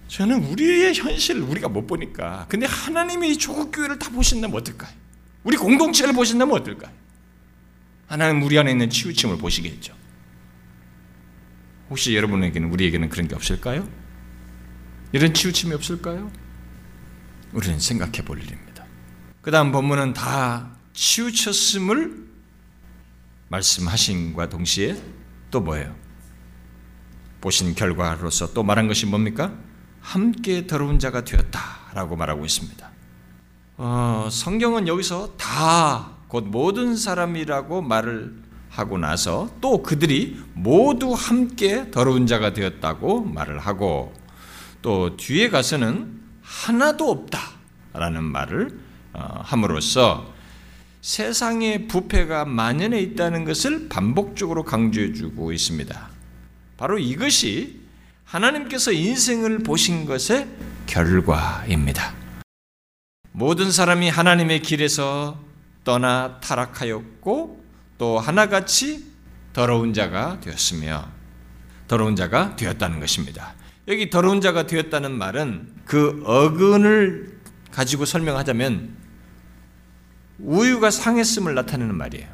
A: 저는 우리의 현실을 우리가 못 보니까. 근데 하나님이 조국 교회를 다 보신다면 어떨까요? 우리 공동체를 보신다면 어떨까요? 하나님 우리 안에 있는 치우침을 보시겠죠. 혹시 여러분에게는 우리에게는 그런 게 없을까요? 이런 치우침이 없을까요? 우리는 생각해 볼 일입니다. 그 다음 본문은 다 치우쳤음을 말씀하신과 동시에 또 뭐예요? 보신 결과로서 또 말한 것이 뭡니까? 함께 더러운 자가 되었다라고 말하고 있습니다. 어, 성경은 여기서 다 곧 모든 사람이라고 말을 하고 나서 또 그들이 모두 함께 더러운 자가 되었다고 말을 하고 또 뒤에 가서는 하나도 없다라는 말을 어, 함으로써 세상의 부패가 만연해 있다는 것을 반복적으로 강조해 주고 있습니다. 바로 이것이 하나님께서 인생을 보신 것의 결과입니다. 모든 사람이 하나님의 길에서 떠나 타락하였고 또 하나같이 더러운 자가 되었으며 더러운 자가 되었다는 것입니다. 여기 더러운 자가 되었다는 말은 그 어근을 가지고 설명하자면 우유가 상했음을 나타내는 말이에요.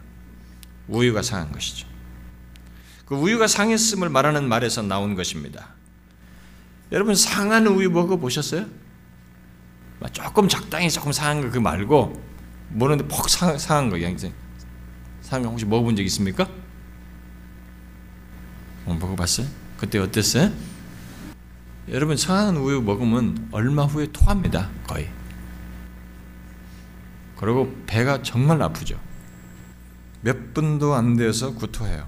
A: 우유가 상한 것이죠. 그 우유가 상했음을 말하는 말에서 나온 것입니다. 여러분 상한 우유 먹어 보셨어요? 조금 적당히 조금 상한 거 그 말고 먹는데 퍽 상, 상한 거 그냥 상한 거 혹시 먹어본 적 있습니까? 어, 먹어봤어요? 그때 어땠어요? 여러분 상한 우유 먹으면 얼마 후에 토합니다 거의. 그리고 배가 정말 아프죠. 몇 분도 안 돼서 구토해요.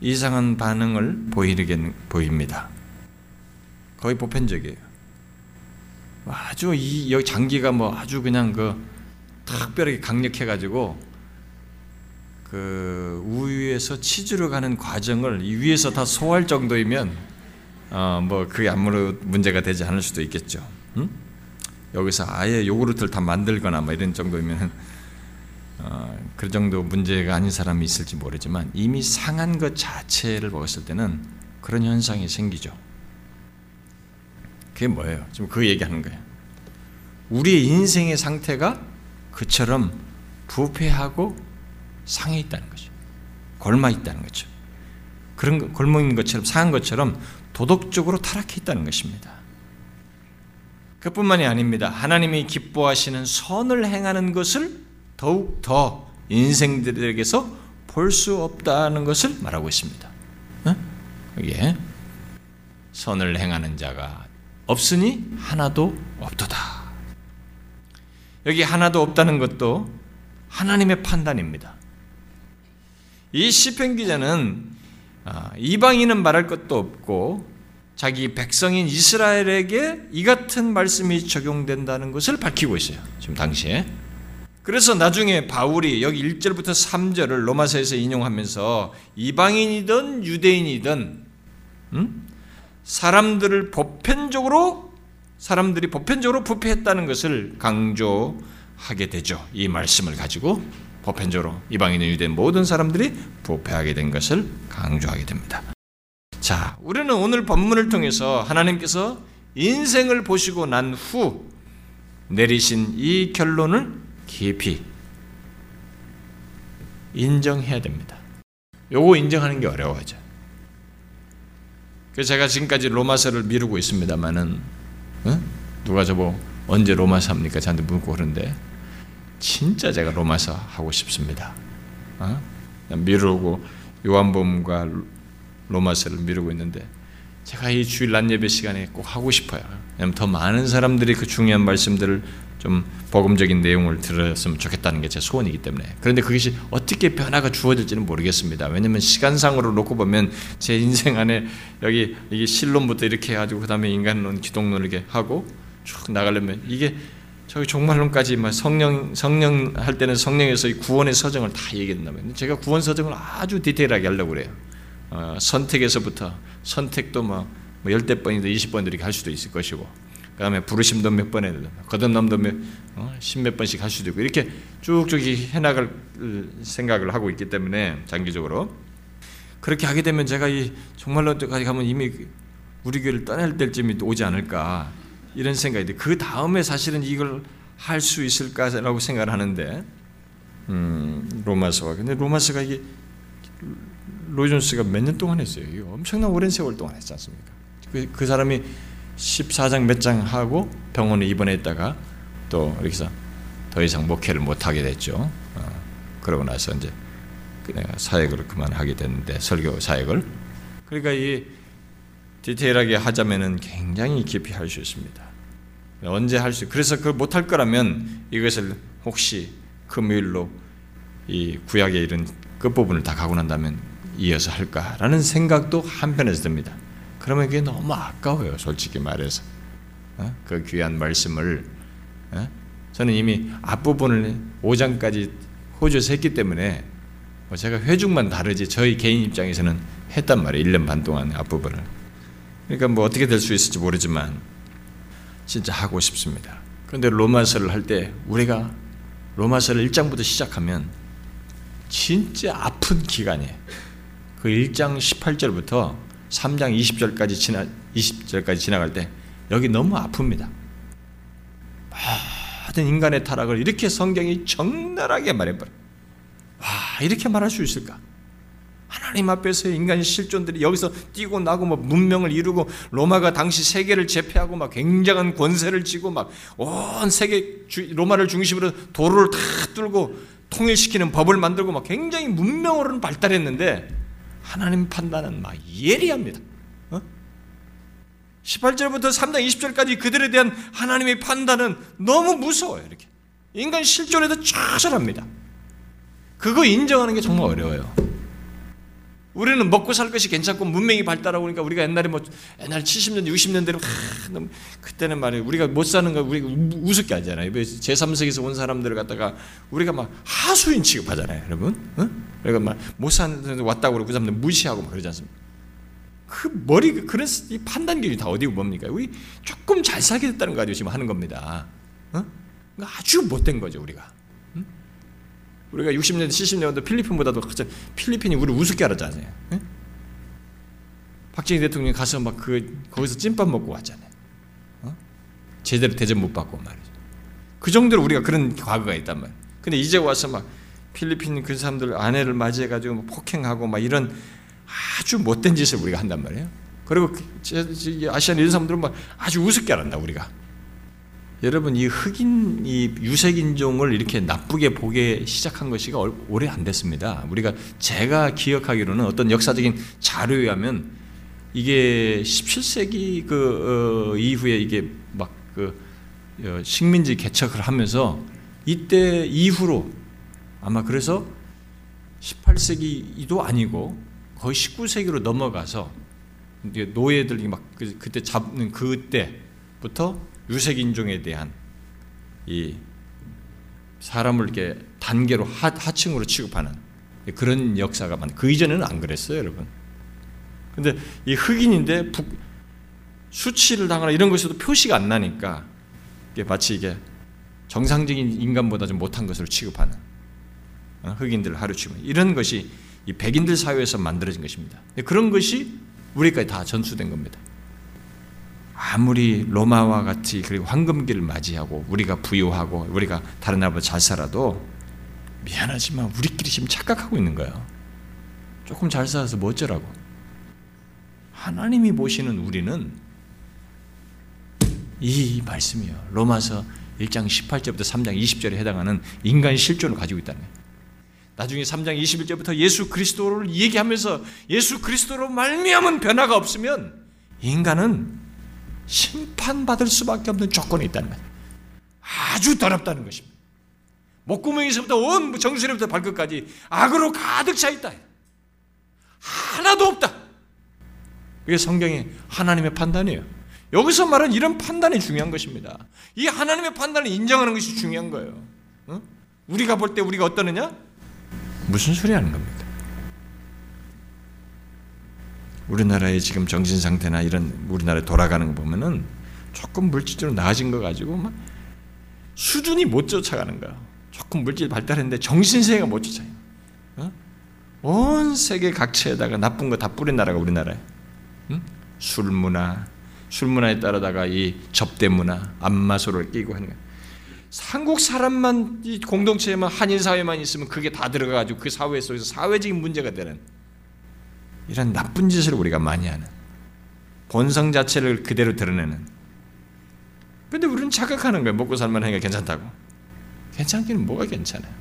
A: 이상한 반응을 보이게 보입니다. 거의 보편적이에요. 아주 이 여기 장기가 뭐 아주 그냥 그 특별하게 강력해가지고 그 우유에서 치즈로 가는 과정을 이 위에서 다 소화할 정도이면 어 뭐 그게 아무런 문제가 되지 않을 수도 있겠죠. 응? 여기서 아예 요구르트를 다 만들거나 뭐 이런 정도면 어, 그 정도 문제가 아닌 사람이 있을지 모르지만 이미 상한 것 자체를 먹었을 때는 그런 현상이 생기죠. 그게 뭐예요? 지금 그 얘기하는 거예요. 우리의 인생의 상태가 그처럼 부패하고 상해 있다는 거죠. 골마 있다는 거죠. 그런 골목 있는 것처럼 상한 것처럼 도덕적으로 타락해 있다는 것입니다. 그뿐만이 아닙니다. 하나님이 기뻐하시는 선을 행하는 것을 더욱 더 인생들에게서 볼 수 없다는 것을 말하고 있습니다. 여기에 선을 행하는 자가 없으니 하나도 없도다. 여기 하나도 없다는 것도 하나님의 판단입니다. 이 시편 기자는 아, 이방인은 말할 것도 없고 자기 백성인 이스라엘에게 이 같은 말씀이 적용된다는 것을 밝히고 있어요. 지금 당시에. 그래서 나중에 바울이 여기 1절부터 3절을 로마서에서 인용하면서 이방인이든 유대인이든 음? 사람들을 보편적으로 사람들이 보편적으로 부패했다는 것을 강조하게 되죠. 이 말씀을 가지고 보편적으로 이방인은 유대인 모든 사람들이 부패하게 된 것을 강조하게 됩니다. 자, 우리는 오늘 본문을 통해서 하나님께서 인생을 보시고 난 후 내리신 이 결론을 깊이 인정해야 됩니다. 요거 인정하는 게 어려워져. 그래서 제가 지금까지 로마서를 미루고 있습니다만은 어? 누가 저보 언제 로마서 합니까? 저한테 묻고 그런데 진짜 제가 로마서 하고 싶습니다. 어? 미루고 요한복음과 로마서를 미루고 있는데 제가 이 주일 낮 예배 시간에 꼭 하고 싶어요. 왜냐하면 더 많은 사람들이 그 중요한 말씀들을 좀 복음적인 내용을 들었으면 좋겠다는 게 제 소원이기 때문에 그런데 그것이 어떻게 변화가 주어질지는 모르겠습니다. 왜냐하면 시간상으로 놓고 보면 제 인생 안에 여기 이게 실론부터 이렇게 해가지고 그 다음에 인간론, 기독론 이렇게 하고 쭉 나가려면 이게 저기 종말론까지 막 성령 성령 할 때는 성령에서 구원의 서정을 다 얘기한다면 제가 구원 서정을 아주 디테일하게 하려고 그래요. 어, 선택에서부터 선택도 뭐, 뭐 열대 번이든 이십 번 이렇게 할 수도 있을 것이고 그 다음에 부르심도 몇번 해야 되고 거듭남도 몇, 어, 십몇 번씩 할 수도 있고 이렇게 쭉쭉 해나갈 생각을 하고 있기 때문에 장기적으로 그렇게 하게 되면 제가 이 정말로까지 가면 이미 우리 교회를 떠날 때쯤이 오지 않을까 이런 생각이 돼. 그 다음에 사실은 이걸 할 수 있을까라고 생각을 하는데 음, 로마서가 근데 로마서가 이게 로이존스가 몇 년 동안 했어요. 엄청난 오랜 세월 동안 했지 않습니까? 그, 그 사람이 14장 몇 장 하고 병원에 입원했다가 또 이렇게 해서 더 이상 목회를 못 하게 됐죠. 어, 그러고 나서 이제 내가 사역을 그만하게 됐는데 설교 사역을 그러니까 이 디테일하게 하자면은 굉장히 깊이 할 수 있습니다. 언제 할 수? 그래서 그걸 못할 거라면 이것을 혹시 금요일로 이 구약의 이런 끝 부분을 다 가고 난다면 이어서 할까라는 생각도 한편에서 듭니다. 그러면 그게 너무 아까워요, 솔직히 말해서. 어? 그 귀한 말씀을 어? 저는 이미 앞부분을 5장까지 호주에서 했기 때문에 뭐 제가 회중만 다르지 저희 개인 입장에서는 했단 말이에요. 1년 반 동안 앞부분을. 그러니까 뭐 어떻게 될 수 있을지 모르지만 진짜 하고 싶습니다. 그런데 로마서를 할 때 우리가 로마서를 1장부터 시작하면 진짜 아픈 기간이에요. 그 1장 18절부터 3장 20절까지 지나 20절까지 지나갈 때 여기 너무 아픕니다. 모든 인간의 타락을 이렇게 성경이 적나라하게 말해버려. 와 이렇게 말할 수 있을까? 하나님 앞에서 인간 실존들이 여기서 뛰고 나고 뭐 문명을 이루고 로마가 당시 세계를 제패하고 막 굉장한 권세를 쥐고 막 온 세계 로마를 중심으로 도로를 다 뚫고 통일시키는 법을 만들고 막 굉장히 문명으로는 발달했는데 하나님 판단은 막 예리합니다. 어? 18절부터 3장 20절까지 그들에 대한 하나님의 판단은 너무 무서워요. 이렇게 인간 실존에도 처절합니다. 그거 인정하는 게 정말 어려워요. 우리는 먹고 살 것이 괜찮고 문명이 발달하고 그러니까 우리가 옛날에 뭐 옛날 70년, 60년대로 그때는 말이에요. 우리가 못 사는 거 우리가 우습게 하잖아요. 제3세기에서 온 사람들을 갖다가 우리가 막 하수인 취급하잖아요, 여러분. 어? 그러니까 막못 사는 왔다고 그러고 그 사람들 무시하고 막 그러지 않습니까? 그 머리 그런 이 판단 기준이 다 어디고 뭡니까? 우리 조금 잘 살게 됐다는 거 가지고 지금 하는 겁니다. 어? 그러니까 아주 못된 거죠, 우리가. 우리가 60년대, 70년대 필리핀보다도 필리핀이 우리 우습게 알았잖아요. 네? 박정희 대통령이 가서 막 그 거기서 찐밥 먹고 왔잖아요. 어? 제대로 대접 못 받고 말이죠. 그 정도로 우리가 그런 과거가 있단 말이에요. 근데 이제 와서 막 필리핀 그 사람들 아내를 맞이해 가지고 폭행하고 막 이런 아주 못된 짓을 우리가 한단 말이에요. 그리고 그 아시안 이런 사람들은 막 아주 우습게 알았다 우리가. 여러분 이 흑인 이 유색 인종을 이렇게 나쁘게 보게 시작한 것이 오래 안 됐습니다. 우리가 제가 기억하기로는 어떤 역사적인 자료에 하면 이게 17세기 그 어, 이후에 이게 막그 어, 식민지 개척을 하면서 이때 이후로 아마 그래서 18세기도 아니고 거의 19세기로 넘어가서 노예들이 막 그, 그때 잡는 그때부터 유색 인종에 대한 이 사람을 이렇게 단계로 하, 하층으로 취급하는 그런 역사가 많. 그 이전에는 안 그랬어요, 여러분. 근데 이 흑인인데 북, 수치를 당하나 이런 것에도 표시가 안 나니까 이게 마치 이게 정상적인 인간보다 좀 못한 것으로 취급하는 어, 흑인들 하루 치면 이런 것이 이 백인들 사회에서 만들어진 것입니다. 그런 것이 우리까지 다 전수된 겁니다. 아무리 로마와 같이 그리고 황금기를 맞이하고 우리가 부유하고 우리가 다른 나라보다 잘 살아도 미안하지만 우리끼리 지금 착각하고 있는 거예요. 조금 잘 살아서 뭐 어쩌라고. 하나님이 보시는 우리는 이 말씀이요. 로마서 1장 18절부터 3장 20절에 해당하는 인간 실존을 가지고 있다는 거예요. 나중에 3장 21절부터 예수 그리스도를 얘기하면서 예수 그리스도로 말미암은 변화가 없으면 인간은 심판받을 수밖에 없는 조건이 있다는 거예요. 아주 더럽다는 것입니다. 목구멍에서부터 온 정수리부터 발끝까지 악으로 가득 차 있다. 하나도 없다. 이게 성경의 하나님의 판단이에요. 여기서 말은 이런 판단이 중요한 것입니다. 이 하나님의 판단을 인정하는 것이 중요한 거예요. 어? 우리가 볼 때 우리가 어떠느냐? 무슨 소리 하는 겁니까? 우리나라의 지금 정신 상태나 이런 우리나라 돌아가는 거 보면은 조금 물질적으로 나아진 거 가지고 막 수준이 못 쫓아가는 거야. 조금 물질 발달했는데 정신 세계가 못 쫓아요. 어? 온 세계 각처에다가 나쁜 거 다 뿌린 나라가 우리나라예요. 응? 술 문화, 술 문화에 따라다가 이 접대 문화, 안마소를 끼고 하는 거예요. 한국 사람만 이 공동체에만 한인 사회만 있으면 그게 다 들어가가지고 그 사회 속에서 사회적인 문제가 되는 이런 나쁜 짓을 우리가 많이 하는 본성 자체를 그대로 드러내는. 근데 우리는 자각하는 거예요. 먹고 살만 하니까 괜찮다고. 괜찮기는 뭐가 괜찮아요.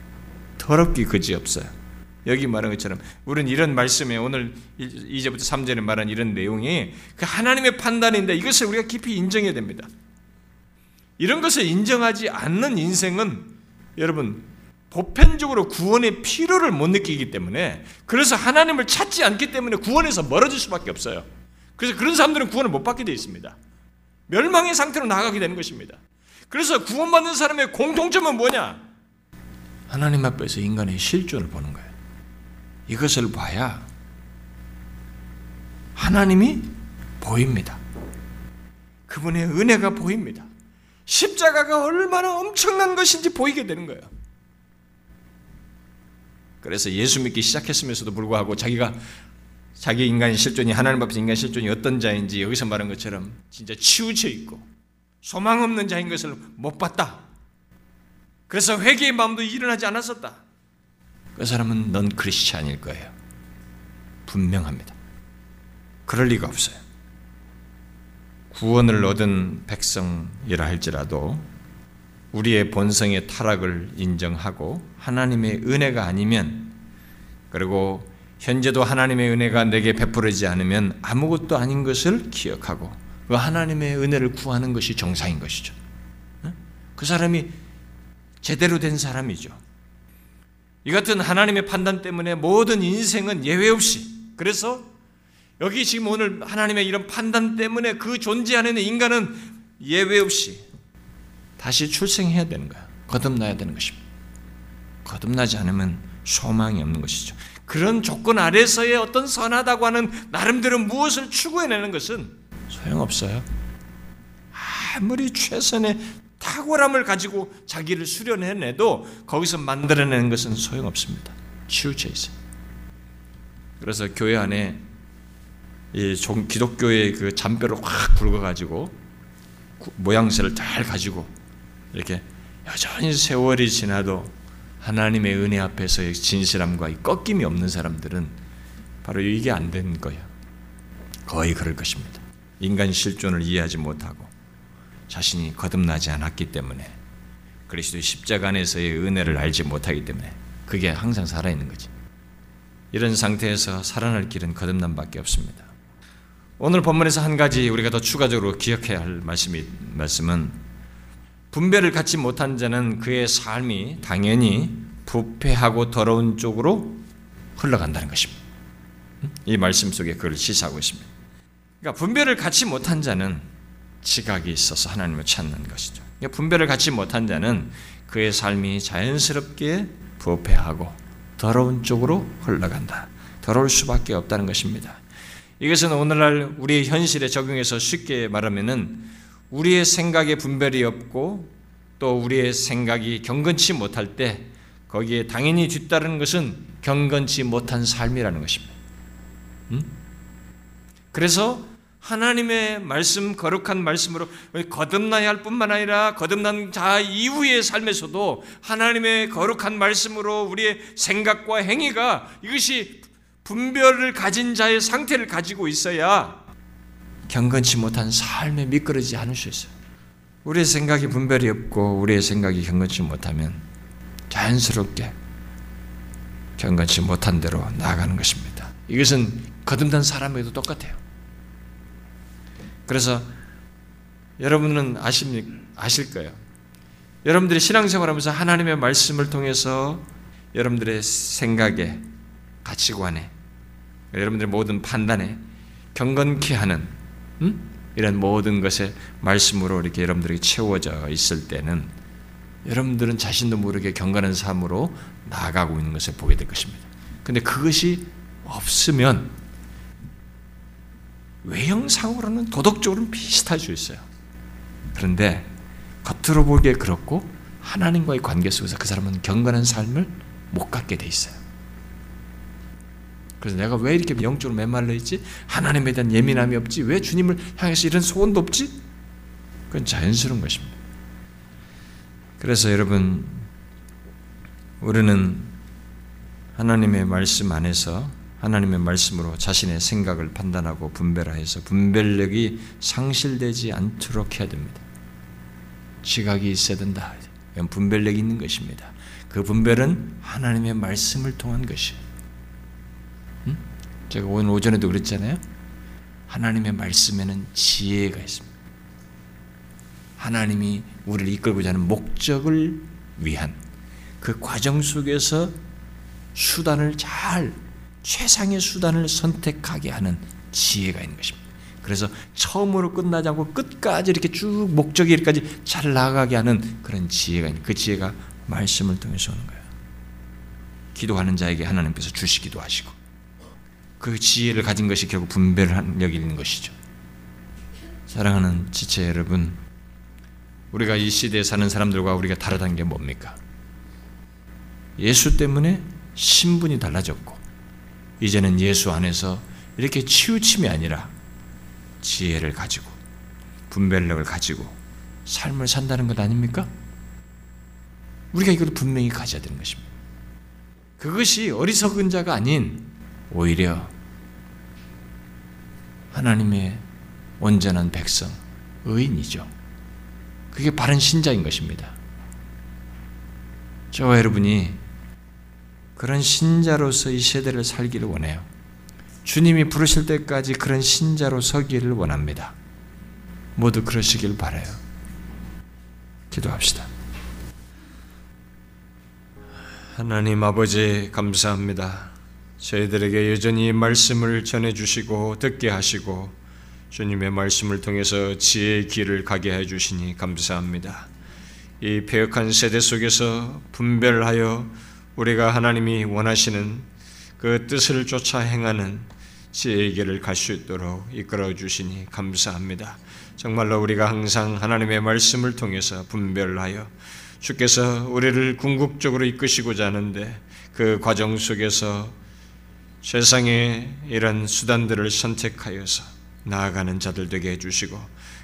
A: 더럽기 그지 없어요. 여기 말한 것처럼 우리는 이런 말씀에 오늘 2제부터 3절에 말한 이런 내용이 그 하나님의 판단인데 이것을 우리가 깊이 인정해야 됩니다. 이런 것을 인정하지 않는 인생은 여러분 보편적으로 구원의 필요를 못 느끼기 때문에 그래서 하나님을 찾지 않기 때문에 구원에서 멀어질 수밖에 없어요. 그래서 그런 사람들은 구원을 못 받게 되어 있습니다. 멸망의 상태로 나가게 되는 것입니다. 그래서 구원받는 사람의 공통점은 뭐냐? 하나님 앞에서 인간의 실존을 보는 거예요. 이것을 봐야 하나님이 보입니다. 그분의 은혜가 보입니다. 십자가가 얼마나 엄청난 것인지 보이게 되는 거예요. 그래서 예수 믿기 시작했으면서도 불구하고 자기가 자기 인간의 실존이 하나님 앞에서 인간의 실존이 어떤 자인지 여기서 말한 것처럼 진짜 치우쳐 있고 소망 없는 자인 것을 못 봤다. 그래서 회개의 마음도 일어나지 않았었다. 그 사람은 넌 크리스찬일 거예요. 분명합니다. 그럴 리가 없어요. 구원을 얻은 백성이라 할지라도 우리의 본성의 타락을 인정하고 하나님의 은혜가 아니면 그리고 현재도 하나님의 은혜가 내게 베풀어지지 않으면 아무것도 아닌 것을 기억하고 그 하나님의 은혜를 구하는 것이 정상인 것이죠. 그 사람이 제대로 된 사람이죠. 이 같은 하나님의 판단 때문에 모든 인생은 예외 없이 그래서 여기 지금 오늘 하나님의 이런 판단 때문에 그 존재하는 인간은 예외 없이 다시 출생해야 되는 거야. 거듭나야 되는 것입니다. 거듭나지 않으면 소망이 없는 것이죠. 그런 조건 아래서의 어떤 선하다고 하는 나름대로 무엇을 추구해내는 것은 소용없어요. 아무리 최선의 탁월함을 가지고 자기를 수련해내도 거기서 만들어내는 것은 소용없습니다. 치우쳐 있어요. 그래서 교회 안에 이 기독교의 그 잔뼈를 확 굵어가지고 모양새를 잘 가지고 이렇게 여전히 세월이 지나도 하나님의 은혜 앞에서의 진실함과 꺾임이 없는 사람들은 바로 이게 안 된 거예요. 거의 그럴 것입니다. 인간 실존을 이해하지 못하고 자신이 거듭나지 않았기 때문에 그리스도의 십자가 안에서의 은혜를 알지 못하기 때문에 그게 항상 살아있는 거지. 이런 상태에서 살아날 길은 거듭남밖에 없습니다. 오늘 본문에서 한 가지 우리가 더 추가적으로 기억해야 할 말씀이 말씀은 분별을 갖지 못한 자는 그의 삶이 당연히 부패하고 더러운 쪽으로 흘러간다는 것입니다. 이 말씀 속에 그걸 시사하고 있습니다. 그러니까 분별을 갖지 못한 자는 지각이 있어서 하나님을 찾는 것이죠. 그러니까 분별을 갖지 못한 자는 그의 삶이 자연스럽게 부패하고 더러운 쪽으로 흘러간다. 더러울 수밖에 없다는 것입니다. 이것은 오늘날 우리의 현실에 적용해서 쉽게 말하면은 우리의 생각에 분별이 없고 또 우리의 생각이 경건치 못할 때 거기에 당연히 뒤따르는 것은 경건치 못한 삶이라는 것입니다. 음? 그래서 하나님의 말씀, 거룩한 말씀으로 거듭나야 할 뿐만 아니라 거듭난 자 이후의 삶에서도 하나님의 거룩한 말씀으로 우리의 생각과 행위가 이것이 분별을 가진 자의 상태를 가지고 있어야 경건치 못한 삶에 미끄러지지 않을 수 있어요. 우리의 생각이 분별이 없고 우리의 생각이 경건치 못하면 자연스럽게 경건치 못한 대로 나아가는 것입니다. 이것은 거듭난 사람에도 똑같아요. 그래서 여러분은 아십니, 아실 거예요. 여러분들이 신앙생활하면서 하나님의 말씀을 통해서 여러분들의 생각에 가치관에 여러분들의 모든 판단에 경건케 하는 음? 이런 모든 것에 말씀으로 이렇게 여러분들에게 채워져 있을 때는 여러분들은 자신도 모르게 경건한 삶으로 나아가고 있는 것을 보게 될 것입니다. 근데 그것이 없으면 외형상으로는 도덕적으로는 비슷할 수 있어요. 그런데 겉으로 보기에 그렇고 하나님과의 관계 속에서 그 사람은 경건한 삶을 못 갖게 돼 있어요. 그래서 내가 왜 이렇게 영적으로 메말라 있지? 하나님에 대한 예민함이 없지? 왜 주님을 향해서 이런 소원도 없지? 그건 자연스러운 것입니다. 그래서 여러분, 우리는 하나님의 말씀 안에서 하나님의 말씀으로 자신의 생각을 판단하고 분별하여서 분별력이 상실되지 않도록 해야 됩니다. 지각이 있어야 된다. 분별력이 있는 것입니다. 그 분별은 하나님의 말씀을 통한 것이에요. 음? 제가 오늘 오전에도 그랬잖아요. 하나님의 말씀에는 지혜가 있습니다. 하나님이 우리를 이끌고자 하는 목적을 위한 그 과정 속에서 수단을 잘 최상의 수단을 선택하게 하는 지혜가 있는 것입니다. 그래서 처음으로 끝나지 않고 끝까지 이렇게 쭉 목적일까지 잘 나가게 하는 그런 지혜가 있는 그 지혜가 말씀을 통해서 오는 거예요. 기도하는 자에게 하나님께서 주시기도 하시고 그 지혜를 가진 것이 결국 분별력이 있는 것이죠. 사랑하는 지체 여러분, 우리가 이 시대에 사는 사람들과 우리가 다르다는 게 뭡니까? 예수 때문에 신분이 달라졌고, 이제는 예수 안에서 이렇게 치우침이 아니라 지혜를 가지고, 분별력을 가지고 삶을 산다는 것 아닙니까? 우리가 이걸 분명히 가져야 되는 것입니다. 그것이 어리석은 자가 아닌 오히려 하나님의 온전한 백성, 의인이죠. 그게 바른 신자인 것입니다. 저와 여러분이 그런 신자로서 이 세대를 살기를 원해요. 주님이 부르실 때까지 그런 신자로 서기를 원합니다. 모두 그러시길 바래요. 기도합시다. 하나님 아버지 감사합니다. 저희들에게 여전히 말씀을 전해주시고 듣게 하시고 주님의 말씀을 통해서 지혜의 길을 가게 해주시니 감사합니다. 이 폐역한 세대 속에서 분별하여 우리가 하나님이 원하시는 그 뜻을 쫓아 행하는 지혜의 길을 갈 수 있도록 이끌어 주시니 감사합니다. 정말로 우리가 항상 하나님의 말씀을 통해서 분별하여 주께서 우리를 궁극적으로 이끄시고자 하는데 그 과정 속에서 세상의 이런 수단들을 선택하여서 나아가는 자들 되게 해주시고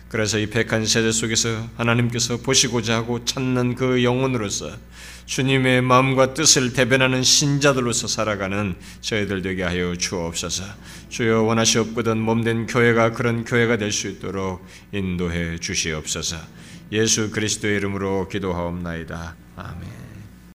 A: 그래서 이 백한 세대 속에서 하나님께서 보시고자 하고 찾는 그 영혼으로서 주님의 마음과 뜻을 대변하는 신자들로서 살아가는 저희들 되게 하여 주옵소서. 주여 원하시옵거든 몸된 교회가 그런 교회가 될 수 있도록 인도해 주시옵소서. 예수 그리스도의 이름으로 기도하옵나이다. 아멘.